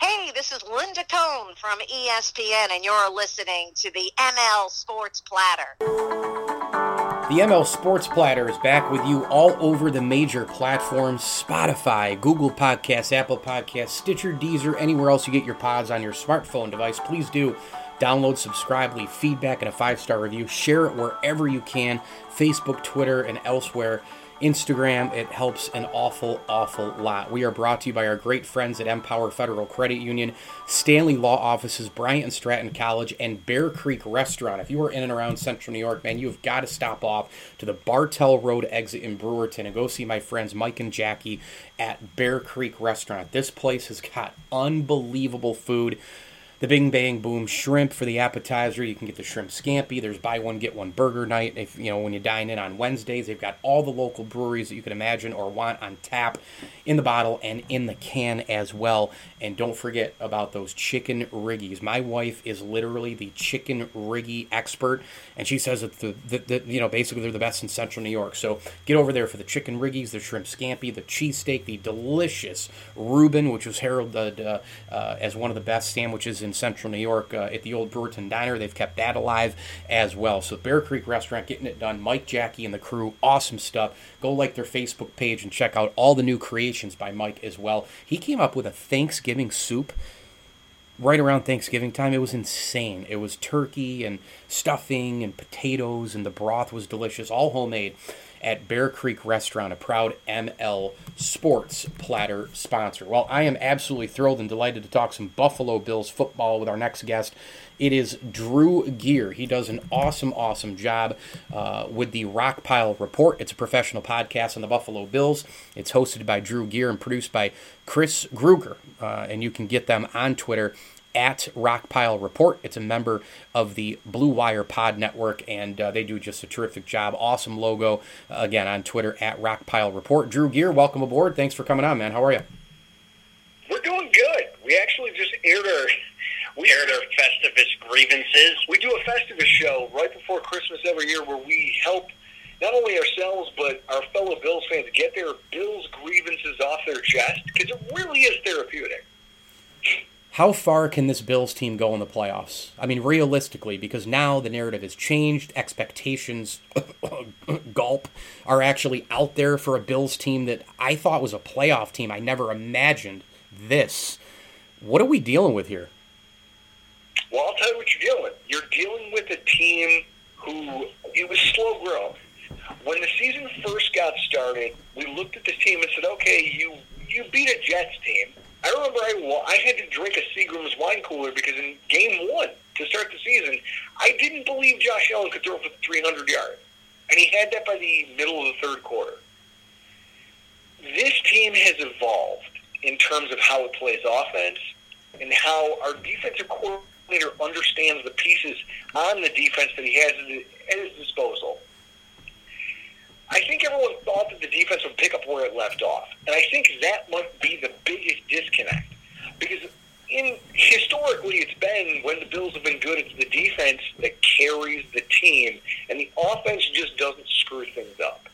Hey, this is Linda Cohn from ESPN, and you're listening to the ML Sports Platter. The ML Sports Platter is back with you all over the major platforms Spotify, Google Podcasts, Apple Podcasts, Stitcher, Deezer, anywhere else you get your pods on your smartphone device. Please do download, subscribe, leave feedback, and a five star review. Share it wherever you can Facebook, Twitter, and elsewhere. Instagram, it helps an awful, awful lot. We are brought to you by our great friends at Empower Federal Credit Union, Stanley Law Offices, Bryant and Stratton College, and Bear Creek Restaurant. If you are in and around Central New York, man, you have got to stop off to the Bartell Road exit in Brewerton and go see my friends Mike and Jackie at Bear Creek Restaurant. This place has got unbelievable food the Bing Bang Boom shrimp for the appetizer. You can get the shrimp scampi. There's buy one get one burger night. If you know when you dine in on Wednesdays, they've got all the local breweries that you can imagine or want on tap, in the bottle and in the can as well. And don't forget about those chicken riggies. My wife is literally the chicken riggy expert, and she says that the, the, the you know basically they're the best in Central New York. So get over there for the chicken riggies, the shrimp scampi, the cheesesteak, the delicious Reuben, which was heralded uh, uh, as one of the best sandwiches in Central New York uh, at the old Brewerton Diner. They've kept that alive as well. So Bear Creek Restaurant getting it done. Mike, Jackie, and the crew, awesome stuff. Go like their Facebook page and check out all the new creations by Mike as well. He came up with a Thanksgiving soup right around Thanksgiving time. It was insane. It was turkey and stuffing and potatoes, and the broth was delicious, all homemade at Bear Creek Restaurant, a proud ML Sports Platter sponsor. Well, I am absolutely thrilled and delighted to talk some Buffalo Bills football with our next guest. It is Drew Gear. He does an awesome, awesome job uh, with the Rockpile Report. It's a professional podcast on the Buffalo Bills. It's hosted by Drew Gear and produced by Chris Kruger. Uh, and you can get them on Twitter at Rockpile Report. It's a member of the Blue Wire Pod Network, and uh, they do just a terrific job. Awesome logo, uh, again, on Twitter at Rockpile Report. Drew Gear, welcome aboard. Thanks for coming on, man. How are you? We're doing good. We actually just aired our we aired our Festivus grievances. We do a Festivus show right before Christmas every year where we help not only ourselves but our fellow Bills fans get their Bills grievances off their chest because it really is therapeutic. How far can this Bills team go in the playoffs? I mean, realistically, because now the narrative has changed. Expectations, gulp, are actually out there for a Bills team that I thought was a playoff team. I never imagined this. What are we dealing with here? Well, I'll tell you what you're dealing with. You're dealing with a team who it was slow growth. When the season first got started, we looked at this team and said, "Okay, you you beat a Jets team." I remember I, I had to drink a Seagram's wine cooler because in game one to start the season, I didn't believe Josh Allen could throw for 300 yards. And he had that by the middle of the third quarter. This team has evolved in terms of how it plays offense and how our defensive coordinator understands the pieces on the defense that he has at his disposal. I think everyone thought that the defense would pick up where it left off, and I think that might be the biggest disconnect because in historically it's been when the Bills have been good, it's the defense that carries the team, and the offense just doesn't screw things up.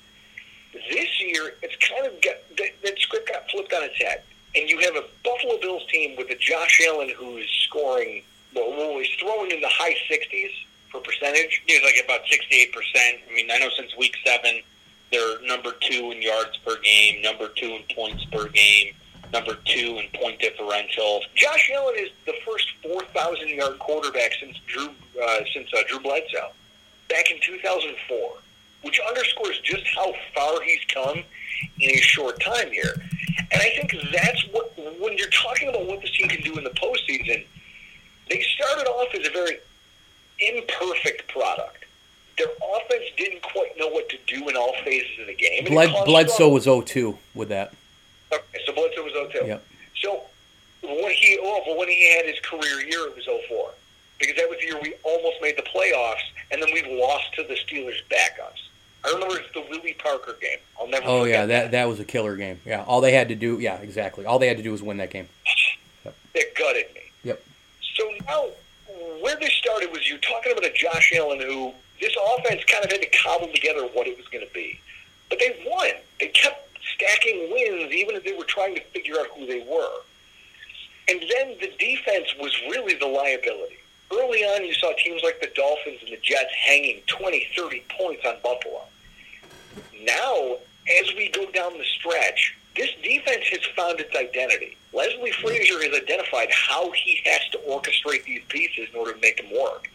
This year, it's kind of got that, that script got flipped on its head, and you have a Buffalo Bills team with a Josh Allen who's scoring, well, he's throwing in the high 60s for percentage. He's like about 68%. I mean, I know since week seven, they're number two in yards per game, number two in points per game. number two in point differential. Josh Allen is the first 4,000 yard quarterback since Drew uh, since uh, Drew Bledsoe back in 2004, which underscores just how far he's come in a short time here. And I think that's what when you're talking about what this team can do in the postseason, they started off as a very imperfect product. Their offense didn't quite know what to do in all phases of the game. it Bledsoe was 0-2 with that. Okay, so Bledsoe was 02. Yep. So when he oh, but when he had his career year, it was 04. Because that was the year we almost made the playoffs, and then we lost to the Steelers' backups. I remember it's the Willie Parker game. I'll never. Oh yeah, forget that that was a killer game. Yeah, all they had to do, yeah, exactly. All they had to do was win that game. It gutted me. So now, where this started was you talking about a Josh Allen who this offense kind of had to cobble together what it was going to be. But they won. They kept stacking wins even as they were trying to figure out who they were. And then the defense was really the liability. Early on, you saw teams like the Dolphins and the Jets hanging 20, 30 points on Buffalo. Now, as we go down the stretch, this defense has found its identity. Leslie Frazier has identified how he has to orchestrate these pieces in order to make them work.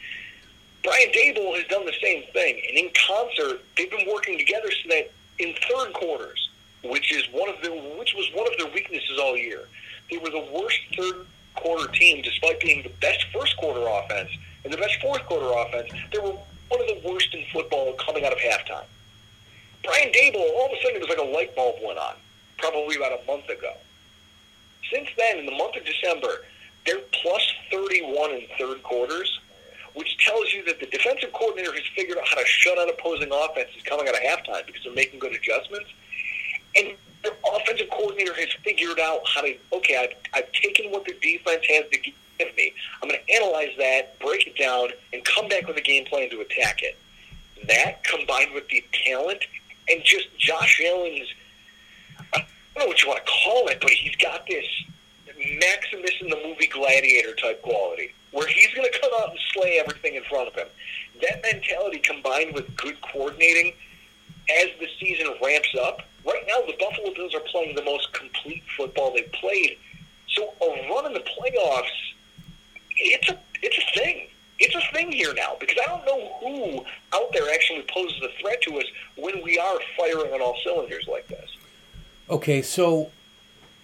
Brian Daboll has done the same thing, and in concert, they've been working together so that in third quarters, which is one of the which was one of their weaknesses all year, they were the worst third quarter team, despite being the best first quarter offense and the best fourth quarter offense. They were one of the worst in football coming out of halftime. Brian Daboll, all of a sudden, it was like a light bulb went on, probably about a month ago. Since then, in the month of December, they're plus 31 in third quarters, which tells you that the defensive coordinator has figured out how to shut out opposing offenses coming out of halftime because they're making good adjustments. And their offensive coordinator has figured out how to, okay, I've, I've taken what the defense has to give me. I'm going to analyze that, break it down, and come back with a game plan to attack it. That combined with the talent and just Josh Allen's, I don't know what you want to call it, but he's got this Maximus in the movie Gladiator type quality where he's going to come out and slay everything in front of him. That mentality combined with good coordinating as the season ramps up. Right now, the Buffalo Bills are playing the most complete football they've played. So a run in the playoffs, it's a it's a thing. It's a thing here now because I don't know who out there actually poses a threat to us when we are firing on all cylinders like this. Okay, so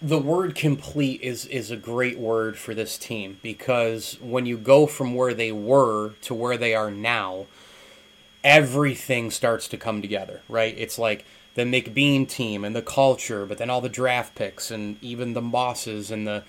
the word complete is is a great word for this team because when you go from where they were to where they are now, everything starts to come together, right? It's like the McBeane team and the culture, but then all the draft picks and even the bosses and the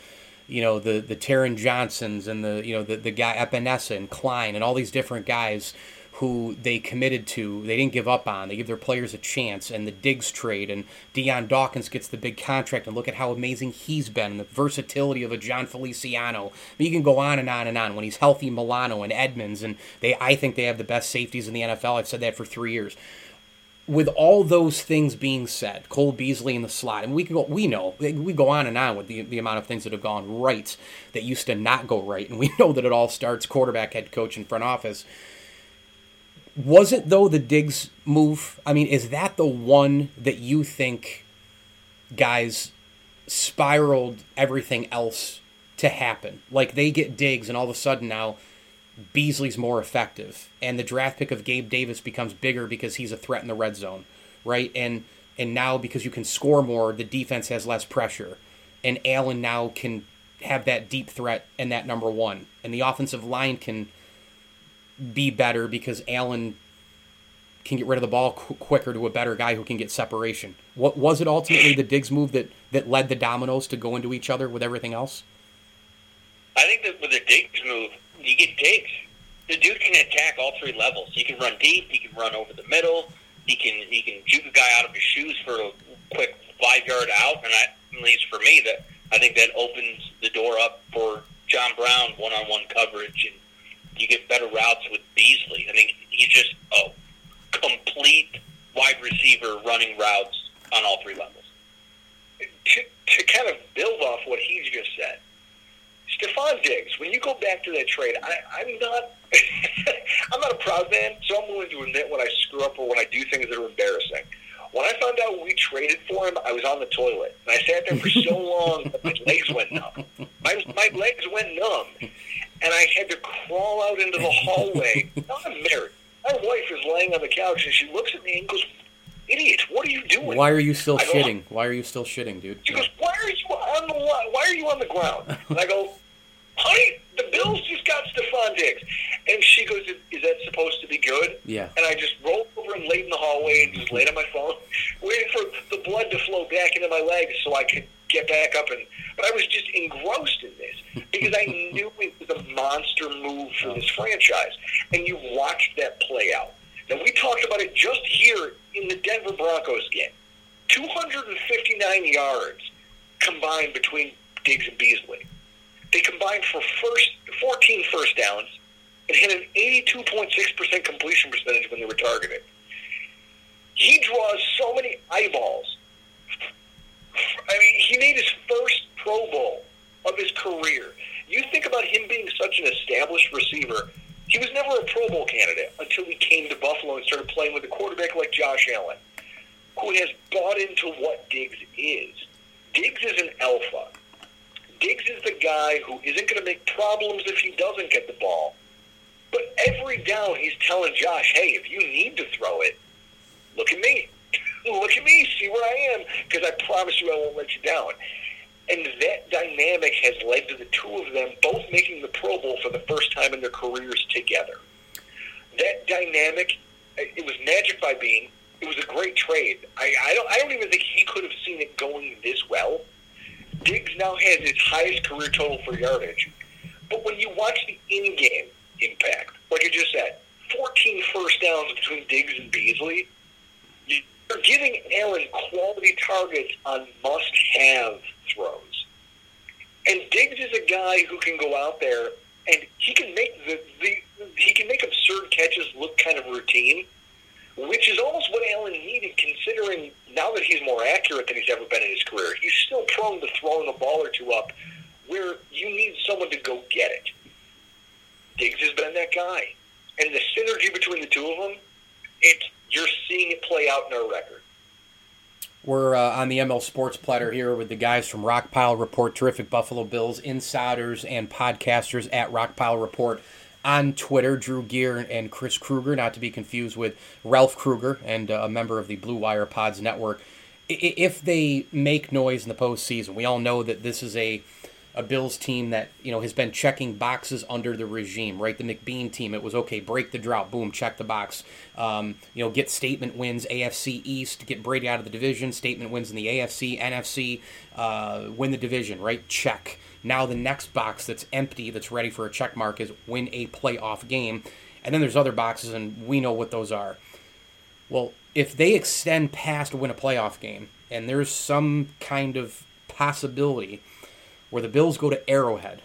you know the the Taron Johnsons and the you know the the guy Epenesa and Klein and all these different guys who they committed to, they didn't give up on. They give their players a chance, and the Diggs trade, and Dion Dawkins gets the big contract, and look at how amazing he's been, and the versatility of a Jon Feliciano. You can go on and on and on. When he's healthy, Milano and Edmunds, and they, I think they have the best safeties in the NFL. I've said that for three years. With all those things being said, Cole Beasley in the slot, and we can go, we know we go on and on with the, the amount of things that have gone right that used to not go right, and we know that it all starts quarterback, head coach, and front office. Was it though the Diggs move? I mean, is that the one that you think guys spiraled everything else to happen? Like they get Diggs, and all of a sudden now Beasley's more effective, and the draft pick of Gabe Davis becomes bigger because he's a threat in the red zone, right? And and now because you can score more, the defense has less pressure, and Allen now can have that deep threat and that number one, and the offensive line can be better because Allen can get rid of the ball qu- quicker to a better guy who can get separation. What was it ultimately the Diggs move that that led the dominoes to go into each other with everything else? I think that with the Diggs move, you get Diggs. The dude can attack all three levels. He can run deep. He can run over the middle. He can he can juke a guy out of his shoes for a quick five yard out. And I, at least for me, that I think that opens the door up for John Brown one on one coverage, and you get better routes with Beasley. I mean, he's just a complete wide receiver running routes on all three levels. To, to kind of build off what he's just said, Stefon Diggs, when you go back to that trade, I, I'm not I'm not a proud man, so I'm willing to admit when I screw up or when I do things that are embarrassing. When I found out we traded for him, I was on the toilet. And I sat there for so long that my legs went numb. My, my legs went numb. And I had to crawl out into the hallway. now I'm married. My wife is laying on the couch, and she looks at me and goes, Idiot, what are you doing? Why are you still I go, shitting? Why are you still shitting, dude? She goes, "Why are you on the Why are you on the ground?" And I go, "Honey, the Bills just got Stefon Diggs." And she goes, "Is is that supposed to be good?" Yeah. And I just rolled over and laid in the hallway and just laid on my phone, waiting for the blood to flow back into my legs so I could get back up. And but I was just engrossed in this because I knew it was a monster move for this franchise, and you watched that play out. Now we talked about it just here in the Denver Broncos game. 259 yards combined between Diggs and Beasley. They combined for first 14 first downs and had an 82.6% completion percentage when they were targeted. He draws so many eyeballs. I mean, he made his first Pro Bowl of his career. You think about him being such an established receiver. He was never a Pro Bowl candidate until he came to Buffalo and started playing with a quarterback like Josh Allen, who has bought into what Diggs is. Diggs is an alpha. Diggs is the guy who isn't going to make problems if he doesn't get the ball. But every down, he's telling Josh, hey, if you need to throw it, look at me. Look at me. See where I am. Because I promise you I won't let you down. And that dynamic has led to the two of them both making the Pro Bowl for the first time in their careers together. That dynamic, it was magic by Beane. It was a great trade. I, I don't. I don't even think he could have seen it going this well. Diggs now has his highest career total for yardage. But when you watch the in-game impact, like I just said, 14 first downs between Diggs and Beasley, you're giving Allen quality targets on must-have throws. And Diggs is a guy who can go out there and he can make the, the he can make absurd catches look kind of routine, which is almost what Allen needed considering now that he's more accurate than he's ever been in his career. He's still prone to throwing a ball or two up where you need someone to go get it. Diggs has been that guy. And the synergy between the two of them, it's you're seeing it play out in our record. We're uh, on the ML Sports Platter here with the guys from Rockpile Report, terrific Buffalo Bills insiders and podcasters at Rockpile Report on Twitter. Drew Gear and Chris Kruger, not to be confused with Ralph Krueger and uh, a member of the Blue Wire Pods Network. If they make noise in the postseason, we all know that this is a a Bills team that you know has been checking boxes under the regime, right? The McBeane team, it was okay, break the drought, boom, check the box. Um, you know, get statement wins, AFC East, get Brady out of the division, statement wins in the AFC, NFC, uh, win the division, right? Check. Now the next box that's empty, that's ready for a check mark, is win a playoff game, and then there's other boxes, and we know what those are. Well, if they extend past win a playoff game, and there's some kind of possibility where the Bills go to Arrowhead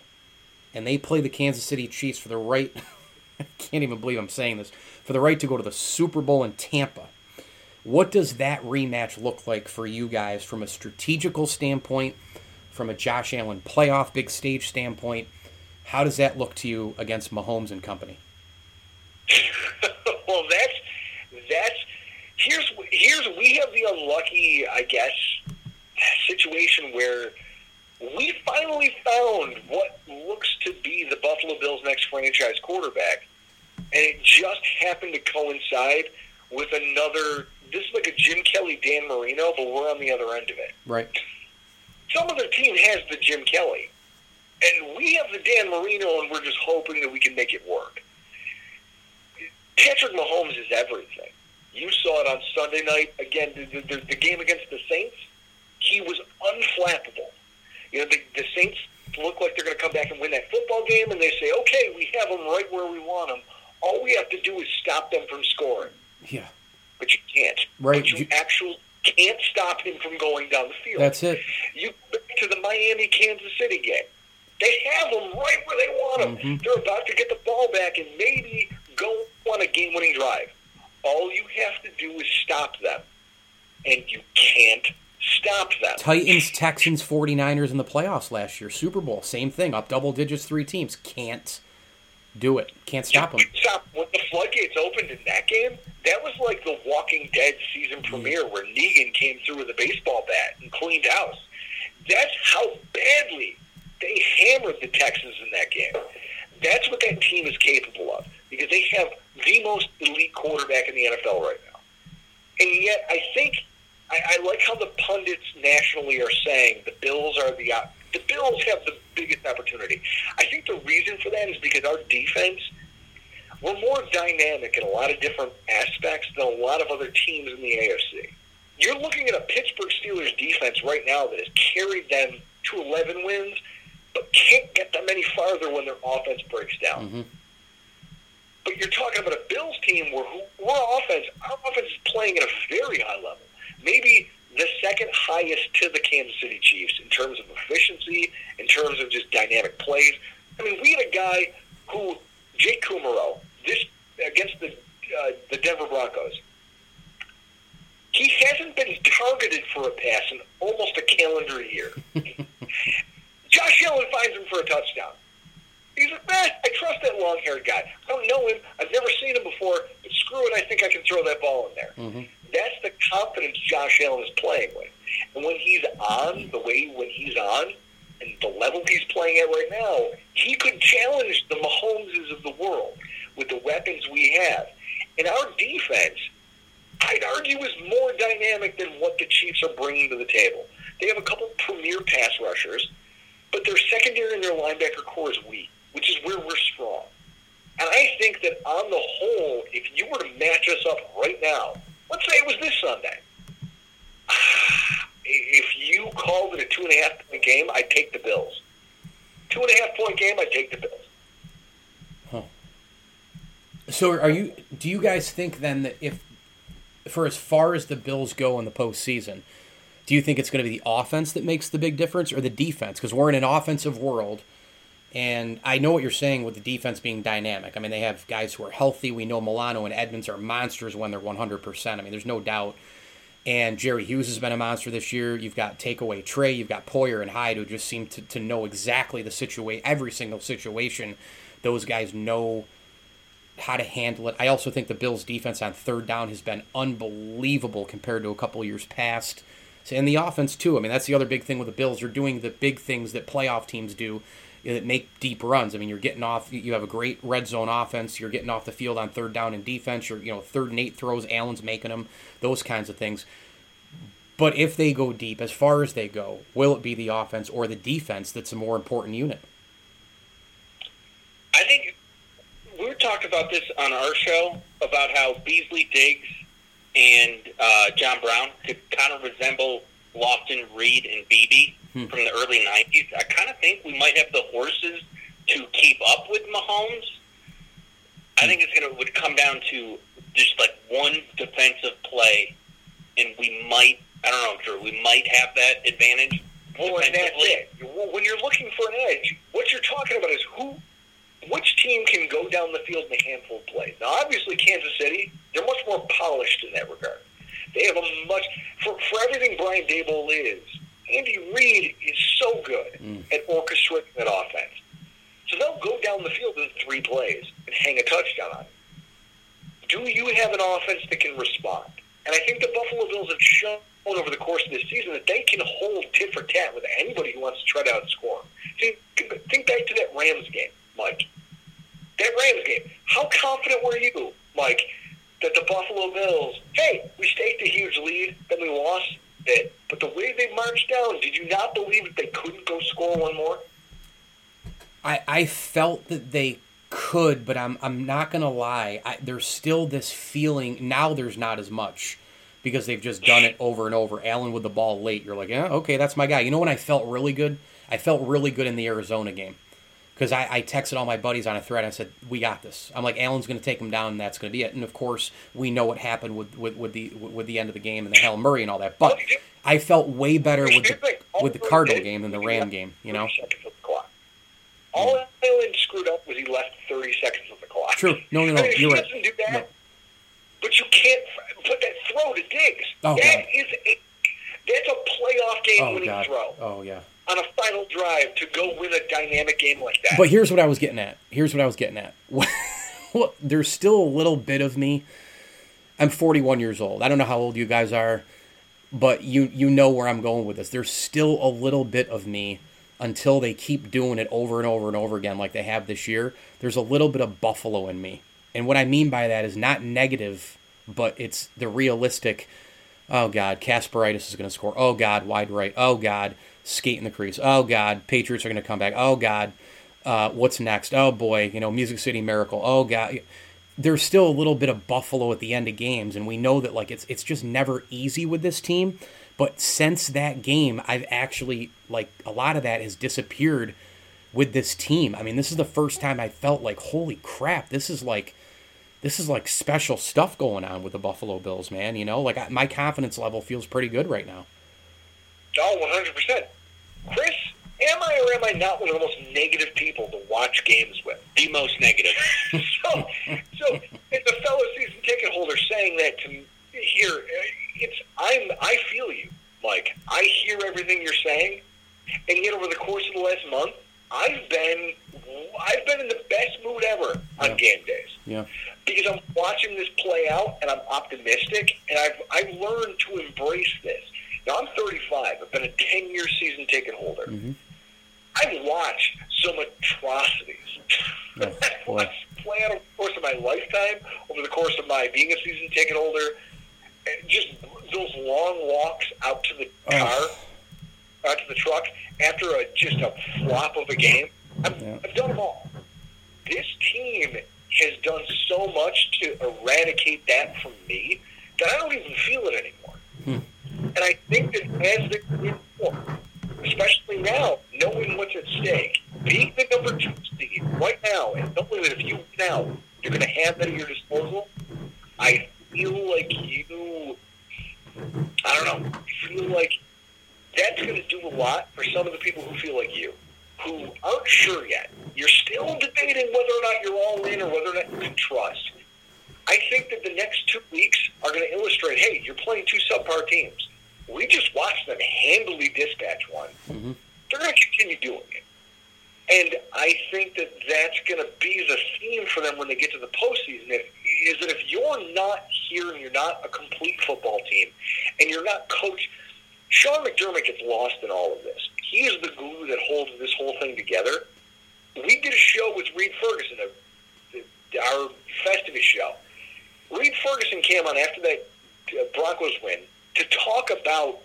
and they play the Kansas City Chiefs for the right I can't even believe I'm saying this for the right to go to the Super Bowl in Tampa. What does that rematch look like for you guys from a strategical standpoint, from a Josh Allen playoff big stage standpoint? How does that look to you against Mahomes and company? well, that's that's here's here's we have the unlucky, I guess, situation where we finally found what looks to be the Buffalo Bills' next franchise quarterback, and it just happened to coincide with another. This is like a Jim Kelly, Dan Marino, but we're on the other end of it. Right. Some other team has the Jim Kelly, and we have the Dan Marino, and we're just hoping that we can make it work. Patrick Mahomes is everything. You saw it on Sunday night again. The, the, the game against the Saints, he was unflappable. You know, the, the Saints look like they're going to come back and win that football game, and they say, "Okay, we have them right where we want them. All we have to do is stop them from scoring." Yeah. But you can't. Right. But you, You- actually can't stop him from going down the field. That's it. You go back to the Miami Kansas City game. They have them right where they want them. Mhm. They're about to get the ball back and maybe go on a game-winning drive. All you have to do is stop them, and you can't stop them. Titans, Texans, 49ers in the playoffs last year, Super Bowl, same thing, up double digits, three teams. Can't do it. Can't stop them. Stop. When the floodgates opened in that game, that was like the Walking Dead season mm. premiere where Negan came through with a baseball bat and cleaned house. That's how badly they hammered the Texans in that game. That's what that team is capable of because they have the most elite quarterback in the NFL right now. And yet, I think I, I like how the pundits nationally are saying the Bills are the uh, the Bills have the biggest opportunity. I think the reason for that is because our defense we're more dynamic in a lot of different aspects than a lot of other teams in the AFC. You're looking at a Pittsburgh Steelers defense right now that has carried them to 11 wins, but can't get them any farther when their offense breaks down. Mm-hmm. But you're talking about a Bills team where who, our offense, our offense is playing at a very high level, maybe the second highest to the Kansas City Chiefs in terms of efficiency, in terms of just dynamic plays. I mean, we had a guy who Jake Kumerow this against the uh, the Denver Broncos. He hasn't been targeted for a pass in almost a calendar year. Josh Allen finds him for a touchdown. He's like, man, I trust that long-haired guy. I don't know him. I've never seen him before, but screw it, I think I can throw that ball in there. Mm-hmm. That's the confidence Josh Allen is playing with. And when he's on, the way when he's on, and the level he's playing at right now, he could challenge the Mahomeses of the world with the weapons we have. And our defense, I'd argue, is more dynamic than what the Chiefs are bringing to the table. They have a couple premier pass rushers, but their secondary and their linebacker core is weak, which is where we're strong. And I think that on the whole, if you were to match us up right now, let's say it was this Sunday, if you called it a two and a half point game, I'd take the Bills. Two and a half point game, I'd take the Bills. So are you? Do you guys think then that if, for as far as the Bills go in the postseason, do you think it's going to be the offense that makes the big difference or the defense? Because we're in an offensive world, and I know what you're saying with the defense being dynamic. I mean, they have guys who are healthy. We know Milano and Edmunds are monsters when they're 100%. I mean, there's no doubt. And Jerry Hughes has been a monster this year. You've got takeaway Trey. You've got Poyer and Hyde who just seem to, to know exactly the situation, every single situation. Those guys know how to handle it. I also think the Bills' defense on third down has been unbelievable compared to a couple years past. And the offense, too. I mean, that's the other big thing with the Bills. They're doing the big things that playoff teams do make deep runs. I mean, you're getting off, you have a great red zone offense. You're getting off the field on third down in defense. You're, you know, third and eight throws, Allen's making them, those kinds of things. But if they go deep, as far as they go, will it be the offense or the defense that's a more important unit? I think we were talking about this on our show about how Beasley Diggs and uh, John Brown could kind of resemble Lofton, Reed, and Beebe Hmm. from the early '90s. I kind of think we might have the horses to keep up with Mahomes. I think it's gonna would come down to just like one defensive play, and we might. I don't know, Drew. We might have that advantage. Well, and that's it. When you're looking for an edge, what you're talking about is who, which team can go down the field in a handful of plays. Now, obviously, Kansas City, they're much more polished in that regard. They have a much for for everything Brian Daboll is. Andy Reid is so good mm. at orchestrating that offense. So they'll go down the field in three plays and hang a touchdown on it. Do you have an offense that can respond? And I think the Buffalo Bills have shown over the course of this season that they can hold tit for tat with anybody who wants to try to outscore. them. See, think back to that Rams game, Mike. That Rams game. How confident were you, Mike, that the Buffalo Bills, hey, we staked a huge lead, then we lost it. But the way they marched down, did you not believe that they couldn't go score one more? I, I felt that they could, but I'm I'm not gonna lie. I, there's still this feeling now. There's not as much because they've just done it over and over. Allen with the ball late. You're like, yeah, okay, that's my guy. You know when I felt really good? I felt really good in the Arizona game because I, I texted all my buddies on a thread. I said, "We got this." I'm like, Allen's going to take him down, and that's going to be it. And of course, we know what happened with, with, with the with the end of the game and the Hail Murray and all that. But I felt way better with the with the Cardinal game than the Ram game. You know, 30 seconds of the clock. All Allen screwed up was he left 30 seconds of the clock. True. No, no, no, I mean, you're he right. do that, No. but you can't put that throw to Diggs. Oh, That God. is a, that's a playoff game oh winning god, throw. oh yeah. On a final drive to go win a dynamic game like that. But here's what I was getting at. Here's what I was getting at. there's still a little bit of me. I'm 41 years old. I don't know how old you guys are, but you you know where I'm going with this. There's still a little bit of me until they keep doing it over and over and over again like they have this year. There's a little bit of buffalo in me. And what I mean by that is not negative, but it's the realistic. Oh God, Kasparaitis is going to score. Oh God, wide right. Oh God, skate in the crease. Oh God, Patriots are going to come back. Oh God, uh, what's next? Oh boy, you know, Music City Miracle. Oh God, there's still a little bit of Buffalo at the end of games, and we know that like it's it's just never easy with this team. But since that game, I've actually like a lot of that has disappeared with this team. I mean, this is the first time I felt like, holy crap, this is like this is like special stuff going on with the Buffalo Bills, man. You know, like my confidence level feels pretty good right now. Oh, 100%. Chris, am I or am I not one of the most negative people to watch games with? The most negative. so, so as a fellow season ticket holder saying that to here, it's I'm I feel you, Mike. I hear everything you're saying, and yet over the course of the last month, I've been I've been in the best mood ever on Yeah. game days Yeah. because I'm watching this play out and I'm optimistic and I've I've learned to embrace this. Now I'm 35. I've been a 10 year season ticket holder. Mm-hmm. I've watched some atrocities. Oh, I've watched play out over the course of my lifetime, over the course of my being a season ticket holder, and just those long walks out to the Oh. car, out to the truck after a just a flop of a game. I've, Yeah. I've done them all. This team has done so much to eradicate that from me that I don't even feel it anymore. Hmm. And I think that as move forward, especially now, knowing what's at stake, being the number two seed right now, and knowing that if you out, you're going to have that at your disposal, I feel like you, I don't know, feel like that's going to do a lot for some of the people who feel like you, who aren't sure yet. You're still debating whether or not you're all in or whether or not you can trust. I think that the next two weeks are going to illustrate, hey, you're playing two subpar teams. We just watched them handily dispatch one. They're going to continue doing it. And I think that that's going to be the theme for them when they get to the postseason. If, is that if you're not here and you're not a complete football team, and you're not coached, Sean McDermott gets lost in all of this. He is the glue that holds this whole thing together. We did a show with Reid Ferguson, a, our Festivus show. Reid Ferguson came on after that uh, Broncos win to talk about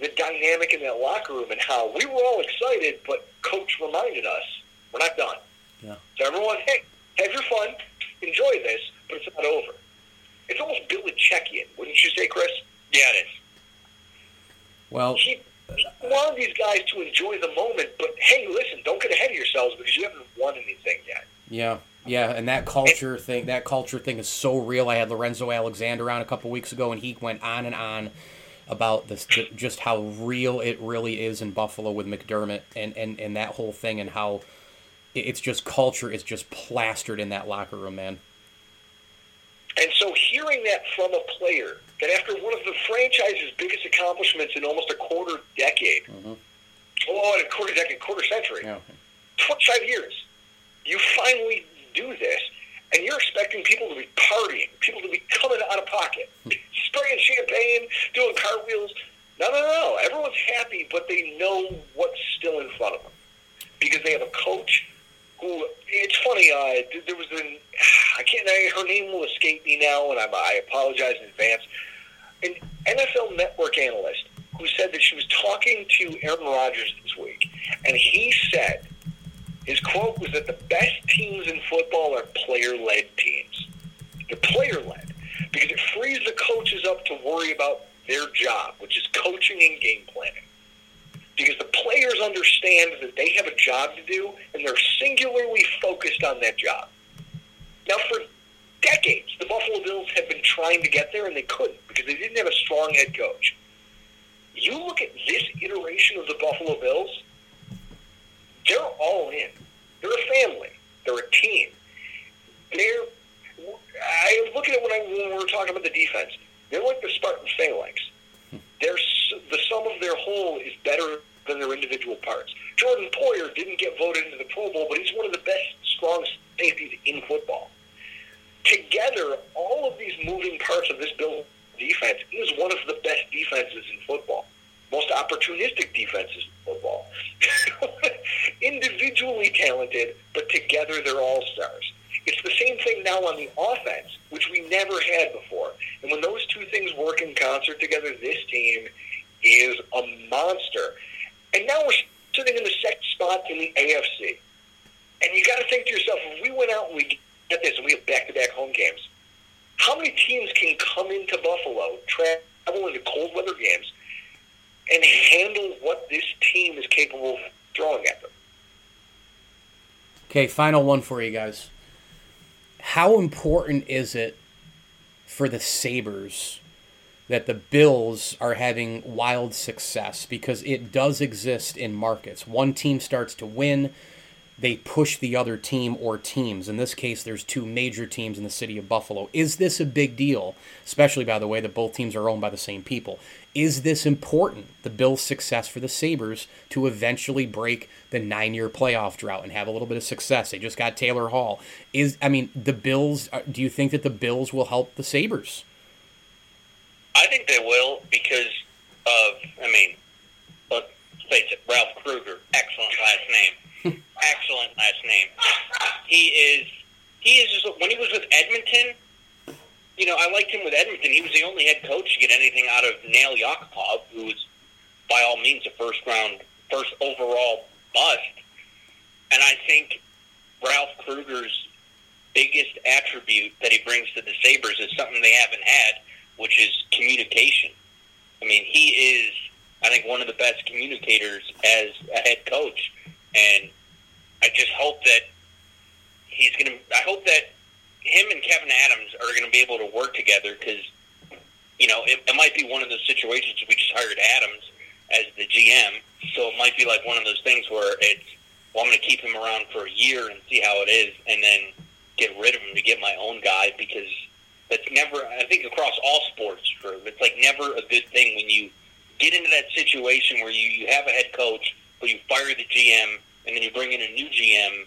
the dynamic in that locker room and how we were all excited, but coach reminded us we're not done. Yeah. So everyone, hey, have your fun, enjoy this, but it's not over. It's almost Belichickian, wouldn't you say, Chris? Yeah, it is. Well, He, he wanted these guys to enjoy the moment, but hey, listen, don't get ahead of yourselves because you haven't won anything yet. Yeah, yeah, and that culture thing, that culture thing is so real. I had Lorenzo Alexander on a couple weeks ago, and he went on and on about this, just how real it really is in Buffalo with McDermott, and and and that whole thing, and how it's just culture is just plastered in that locker room, man. And so hearing that from a player, that after one of the franchise's biggest accomplishments in almost a quarter decade, mm-hmm. oh, a quarter decade, quarter century, Yeah, 25 years, you finally do this, and you're expecting people to be partying, people to be coming out of pocket, spraying champagne, doing cartwheels. No, no, no. Everyone's happy, but they know what's still in front of them because they have a coach who. It's funny. Uh, there was an I can't. I, her name will escape me now, and I, I apologize in advance. An NFL Network analyst who said that she was talking to Aaron Rodgers this week, and he said his quote was that the best teams in football are player-led teams. They're player-led because it frees the coaches up to worry about their job, which is coaching and game planning. Because the players understand that they have a job to do, and they're singularly focused on that job. Now, for decades, the Buffalo Bills have been trying to get there, and they couldn't because they didn't have a strong head coach. You look at this iteration of the Buffalo Bills, they're all in. They're a family. They're a team. They're. Was at when, I, when we were talking about the defense. They're like the Spartan phalanx. They're, the sum of their whole is better than their individual parts. Jordan Poyer didn't get voted into the Pro Bowl, but he's one of the best strong safeties in football. Together, all of these moving parts of this Bill defense is one of the best defenses in football, most opportunistic defenses in football. Individually talented, but together they're all stars. It's the same thing now on the offense, which we never had before. And when those two things work in concert together, this team is a monster. And now we're sitting in the second spot in the AFC. And you got to think to yourself, if we went out and we get this and we have back-to-back home games, how many teams can come into Buffalo, travel into cold weather games, and handle what this team is capable of throwing at them? Okay, final one for you guys how important is it for the Sabres that the Bills are having wild success? Because it does exist in markets. One team starts to win, they push the other team or teams. In this case, there's two major teams in the city of Buffalo. Is this a big deal? Especially, by the way, that both teams are owned by the same people. Is this important, the Bills' success for the Sabres, to eventually break the nine year playoff drought and have a little bit of success? They just got Taylor Hall. Is I mean, the Bills, uh, do you think that the Bills will help the Sabres? I think they will because of, I mean, let's face it, Ralph Krueger, excellent last name excellent last name. He is he is just when he was with Edmonton. You know, I liked him with Edmonton. He was the only head coach to get anything out of Nail Yakupov, who was by all means a first round, first overall bust. And I think Ralph Krueger's biggest attribute that he brings to the Sabres is something they haven't had, which is communication. I mean, he is, I think, one of the best communicators as a head coach. And I just hope that he's going to. I hope that him and Kevyn Adams are going to be able to work together because you know it, it might be one of those situations we just hired Adams as the GM, so it might be like one of those things where it's well, I'm going to keep him around for a year and see how it is, and then get rid of him to get my own guy because that's never. I think across all sports, true. It's like never a good thing when you get into that situation where you you have a head coach, but you fire the GM and then you bring in a new GM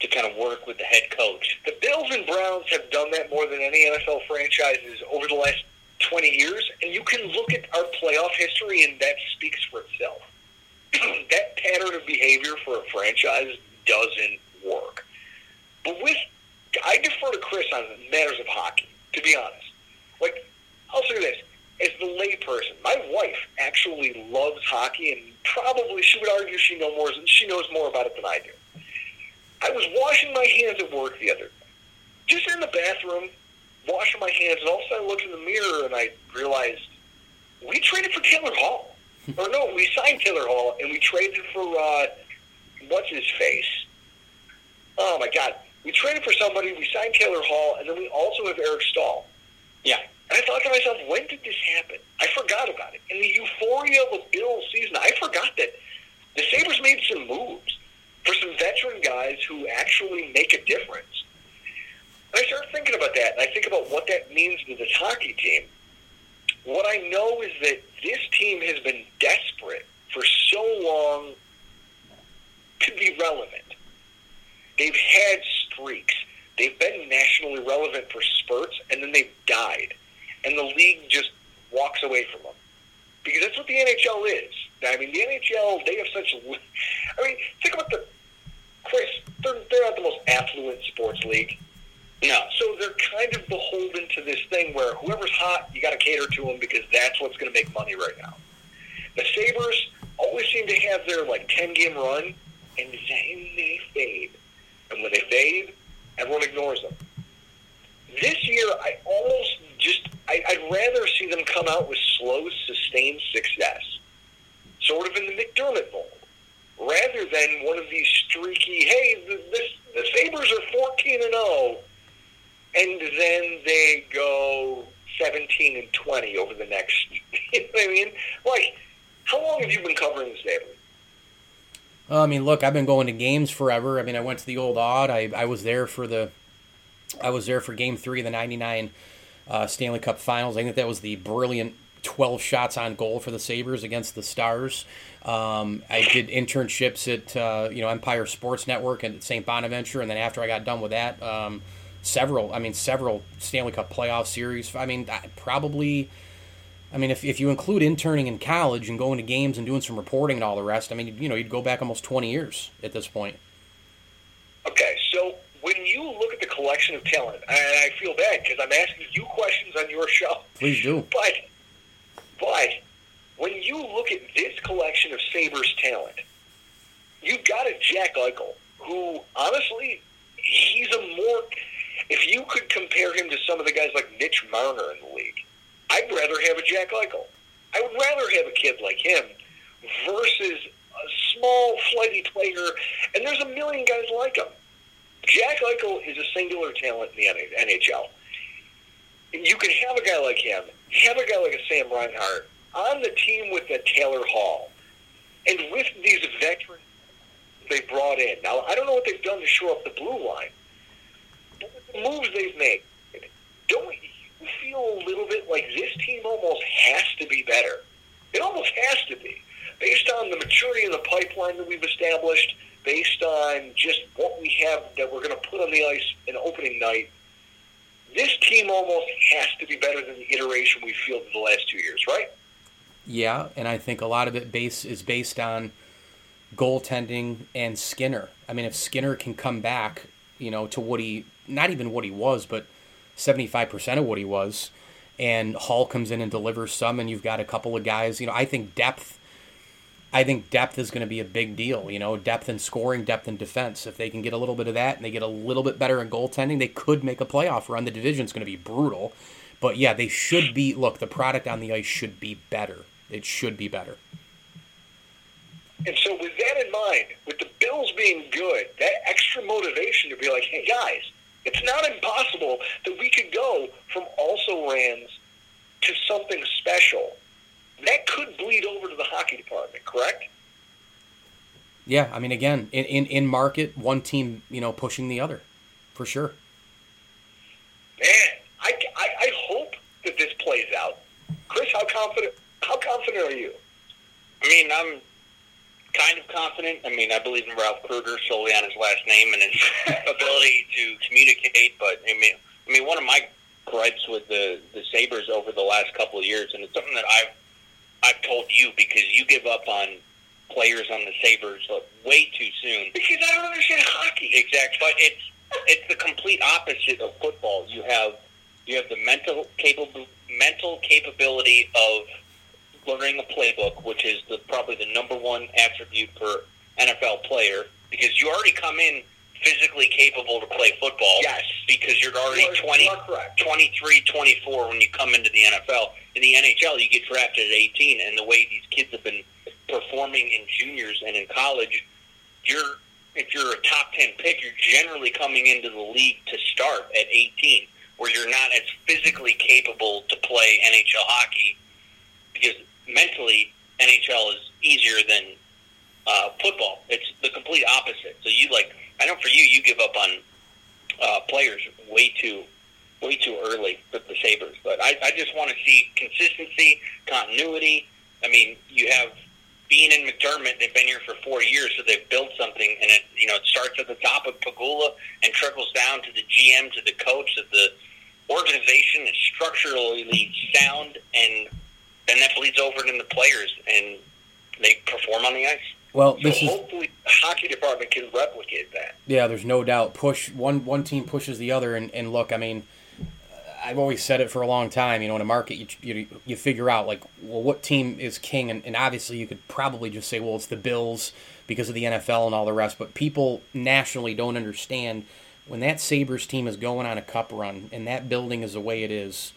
to kind of work with the head coach. The Bills and Browns have done that more than any NFL franchises over the last 20 years, and you can look at our playoff history, and that speaks for itself. that pattern of behavior for a franchise doesn't work. But with, I defer to Chris on matters of hockey, to be honest. Like, I'll say this as the layperson, my wife actually loves hockey, and probably she would argue she more. She knows more about it than I do. I was washing my hands at work the other day, just in the bathroom, washing my hands, and all of a sudden I looked in the mirror and I realized we traded for Taylor Hall. or no, we signed Taylor Hall and we traded for uh, what's his face. Oh my God, we traded for somebody. We signed Taylor Hall, and then we also have Eric Staal. Yeah. And I thought to myself, when did this happen? I forgot about it. In the euphoria of the Bills season, I forgot that the Sabres made some moves for some veteran guys who actually make a difference. And I start thinking about that, and I think about what that means to this hockey team. What I know is that this team has been desperate for so long to be relevant. They've had streaks. They've been nationally relevant for spurts, and then they've died and the league just walks away from them. Because that's what the NHL is. I mean, the NHL, they have such. I mean, think about the. Chris, they're, they're not the most affluent sports league. No. So they're kind of beholden to this thing where whoever's hot, you got to cater to them because that's what's going to make money right now. The Sabres always seem to have their like 10 game run, and then they fade. And when they fade, everyone ignores them. This year, I almost just I, I'd rather see them come out with slow, sustained success, sort of in the McDermott mold, rather than one of these streaky. Hey, the, this, the Sabres are fourteen and 0, and then they go seventeen and twenty over the next. You know what I mean? Like, how long have you been covering the Sabres? I mean, look, I've been going to games forever. I mean, I went to the old odd. I, I was there for the, I was there for Game Three of the '99 uh, Stanley Cup Finals. I think that was the brilliant 12 shots on goal for the Sabres against the Stars. Um, I did internships at uh, you know Empire Sports Network and at St. Bonaventure, and then after I got done with that, um, several I mean several Stanley Cup playoff series. I mean probably. I mean, if, if you include interning in college and going to games and doing some reporting and all the rest, I mean, you know, you'd go back almost 20 years at this point. Okay, so when you look at the collection of talent, and I feel bad because I'm asking you questions on your show. Please do. But, but when you look at this collection of Sabres talent, you've got a Jack Eichel who, honestly, he's a more. If you could compare him to some of the guys like Mitch Marner in the league, I'd rather have a Jack Eichel. I would rather have a kid like him versus a small, flighty player, and there's a million guys like him. Jack Eichel is a singular talent in the NHL. You can have a guy like him, have a guy like a Sam Reinhart on the team with a Taylor Hall, and with these veterans they brought in. Now, I don't know what they've done to shore up the blue line, but with the moves they've made, don't you feel a little bit like this team almost has to be better? It almost has to be. Based on the maturity of the pipeline that we've established, based on just what we have that we're going to put on the ice in opening night, this team almost has to be better than the iteration we fielded the last two years, right? Yeah, and I think a lot of it base is based on goaltending and Skinner. I mean, if Skinner can come back, you know, to what he not even what he was, but seventy five percent of what he was, and Hall comes in and delivers some, and you've got a couple of guys. You know, I think depth I think depth is going to be a big deal. You know, depth in scoring, depth in defense. If they can get a little bit of that and they get a little bit better in goaltending, they could make a playoff run. The division's going to be brutal. But yeah, they should be. Look, the product on the ice should be better. It should be better. And so, with that in mind, with the Bills being good, that extra motivation to be like, hey, guys, it's not impossible that we could go from also rans to something special that could bleed over to the hockey department, correct? Yeah, I mean, again, in, in, in market, one team, you know, pushing the other, for sure. Man, I, I, I hope that this plays out. Chris, how confident? How confident are you? I mean, I'm kind of confident. I mean, I believe in Ralph Krueger solely on his last name and his ability to communicate. But I mean, I mean, one of my gripes with the the Sabres over the last couple of years, and it's something that I've I've told you because you give up on players on the Sabres uh, way too soon. Because I don't understand hockey. Exactly, but it's it's the complete opposite of football. You have you have the mental capable mental capability of learning a playbook, which is the probably the number one attribute for NFL player because you already come in physically capable to play football. Yes. Because you're already you are, 20, you are 23, 24 when you come into the NFL. In the NHL, you get drafted at 18, and the way these kids have been performing in juniors and in college, you're if you're a top 10 pick, you're generally coming into the league to start at 18, where you're not as physically capable to play NHL hockey because mentally NHL is easier than uh, football. It's the complete opposite. So you like I know for you, you give up on uh, players way too way too early with the Sabres. But I, I just want to see consistency, continuity. I mean, you have Beane and McDermott. They've been here for four years, so they've built something, and it you know it starts at the top of Pegula and trickles down to the GM, to the coach, that the organization is structurally sound, and then that bleeds over into the players, and they perform on the ice. Well, this so is hopefully the hockey department can replicate that. Yeah, there's no doubt. Push one one team pushes the other, and, and look, I mean, I've always said it for a long time. You know, in a market, you you, you figure out like, well, what team is king, and, and obviously you could probably just say, well, it's the Bills because of the NFL and all the rest. But people nationally don't understand when that Sabres team is going on a cup run, and that building is the way it is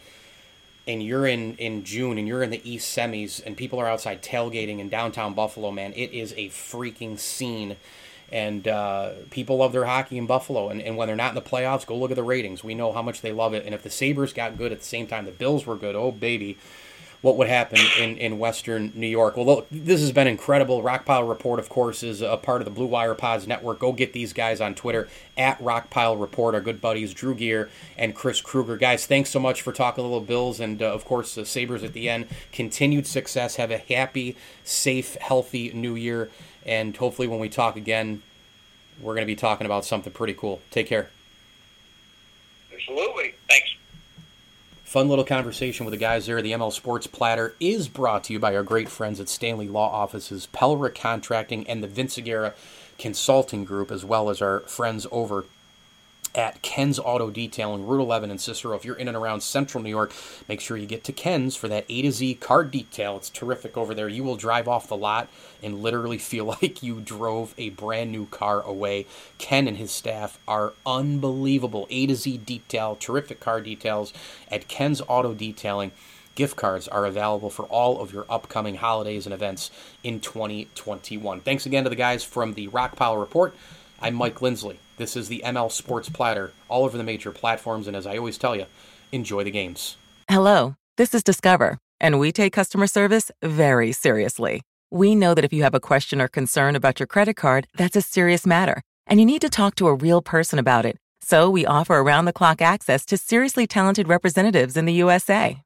and you're in in June and you're in the East semis and people are outside tailgating in downtown Buffalo, man, it is a freaking scene. And uh, people love their hockey in Buffalo. And, and when they're not in the playoffs, go look at the ratings. We know how much they love it. And if the Sabres got good at the same time the Bills were good, oh, baby. What would happen in, in Western New York. Well, look, this has been incredible. Rockpile Report, of course, is a part of the Blue Wire Pods network. Go get these guys on Twitter at Rockpile Report. Our good buddies Drew Gear and Chris Kruger. Guys, thanks so much for talking a little Bills and, uh, of course, the Sabres at the end. Continued success. Have a happy, safe, healthy new year. And hopefully, when we talk again, we're going to be talking about something pretty cool. Take care. Absolutely. Thanks. Fun little conversation with the guys there. The ML Sports Platter is brought to you by our great friends at Stanley Law Offices, Pelrick Contracting, and the Vince Aguirre Consulting Group, as well as our friends over at Ken's Auto Detailing, Route 11 in Cicero. If you're in and around central New York, make sure you get to Ken's for that A to Z car detail. It's terrific over there. You will drive off the lot and literally feel like you drove a brand new car away. Ken and his staff are unbelievable. A to Z detail, terrific car details at Ken's Auto Detailing. Gift cards are available for all of your upcoming holidays and events in 2021. Thanks again to the guys from the Rockpile Report. I'm Mike Lindsley. This is the ML Sports Platter, all over the major platforms. And as I always tell you, enjoy the games. Hello, this is Discover, and we take customer service very seriously. We know that if you have a question or concern about your credit card, that's a serious matter, and you need to talk to a real person about it. So we offer around the clock access to seriously talented representatives in the USA.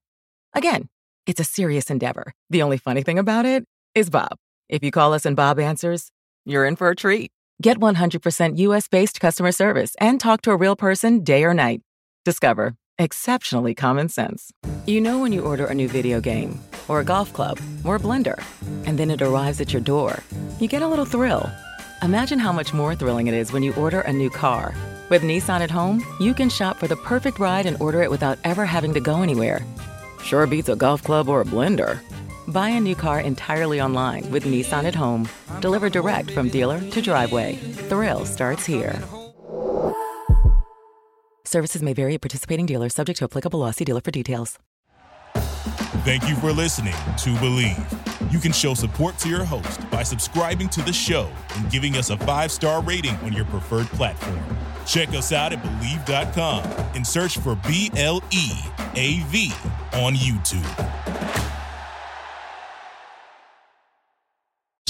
Again, it's a serious endeavor. The only funny thing about it is Bob. If you call us and Bob answers, you're in for a treat. Get 100% US based customer service and talk to a real person day or night. Discover exceptionally common sense. You know when you order a new video game, or a golf club, or a blender, and then it arrives at your door, you get a little thrill. Imagine how much more thrilling it is when you order a new car. With Nissan at home, you can shop for the perfect ride and order it without ever having to go anywhere. Sure beats a golf club or a blender. Buy a new car entirely online with Nissan at home. Deliver direct from dealer to driveway. Thrill starts here. Services may vary at participating dealers, subject to applicable law. See dealer for details. Thank you for listening to Bleav. You can show support to your host by subscribing to the show and giving us a five star rating on your preferred platform. Check us out at Bleav.com and search for B L E A V on YouTube.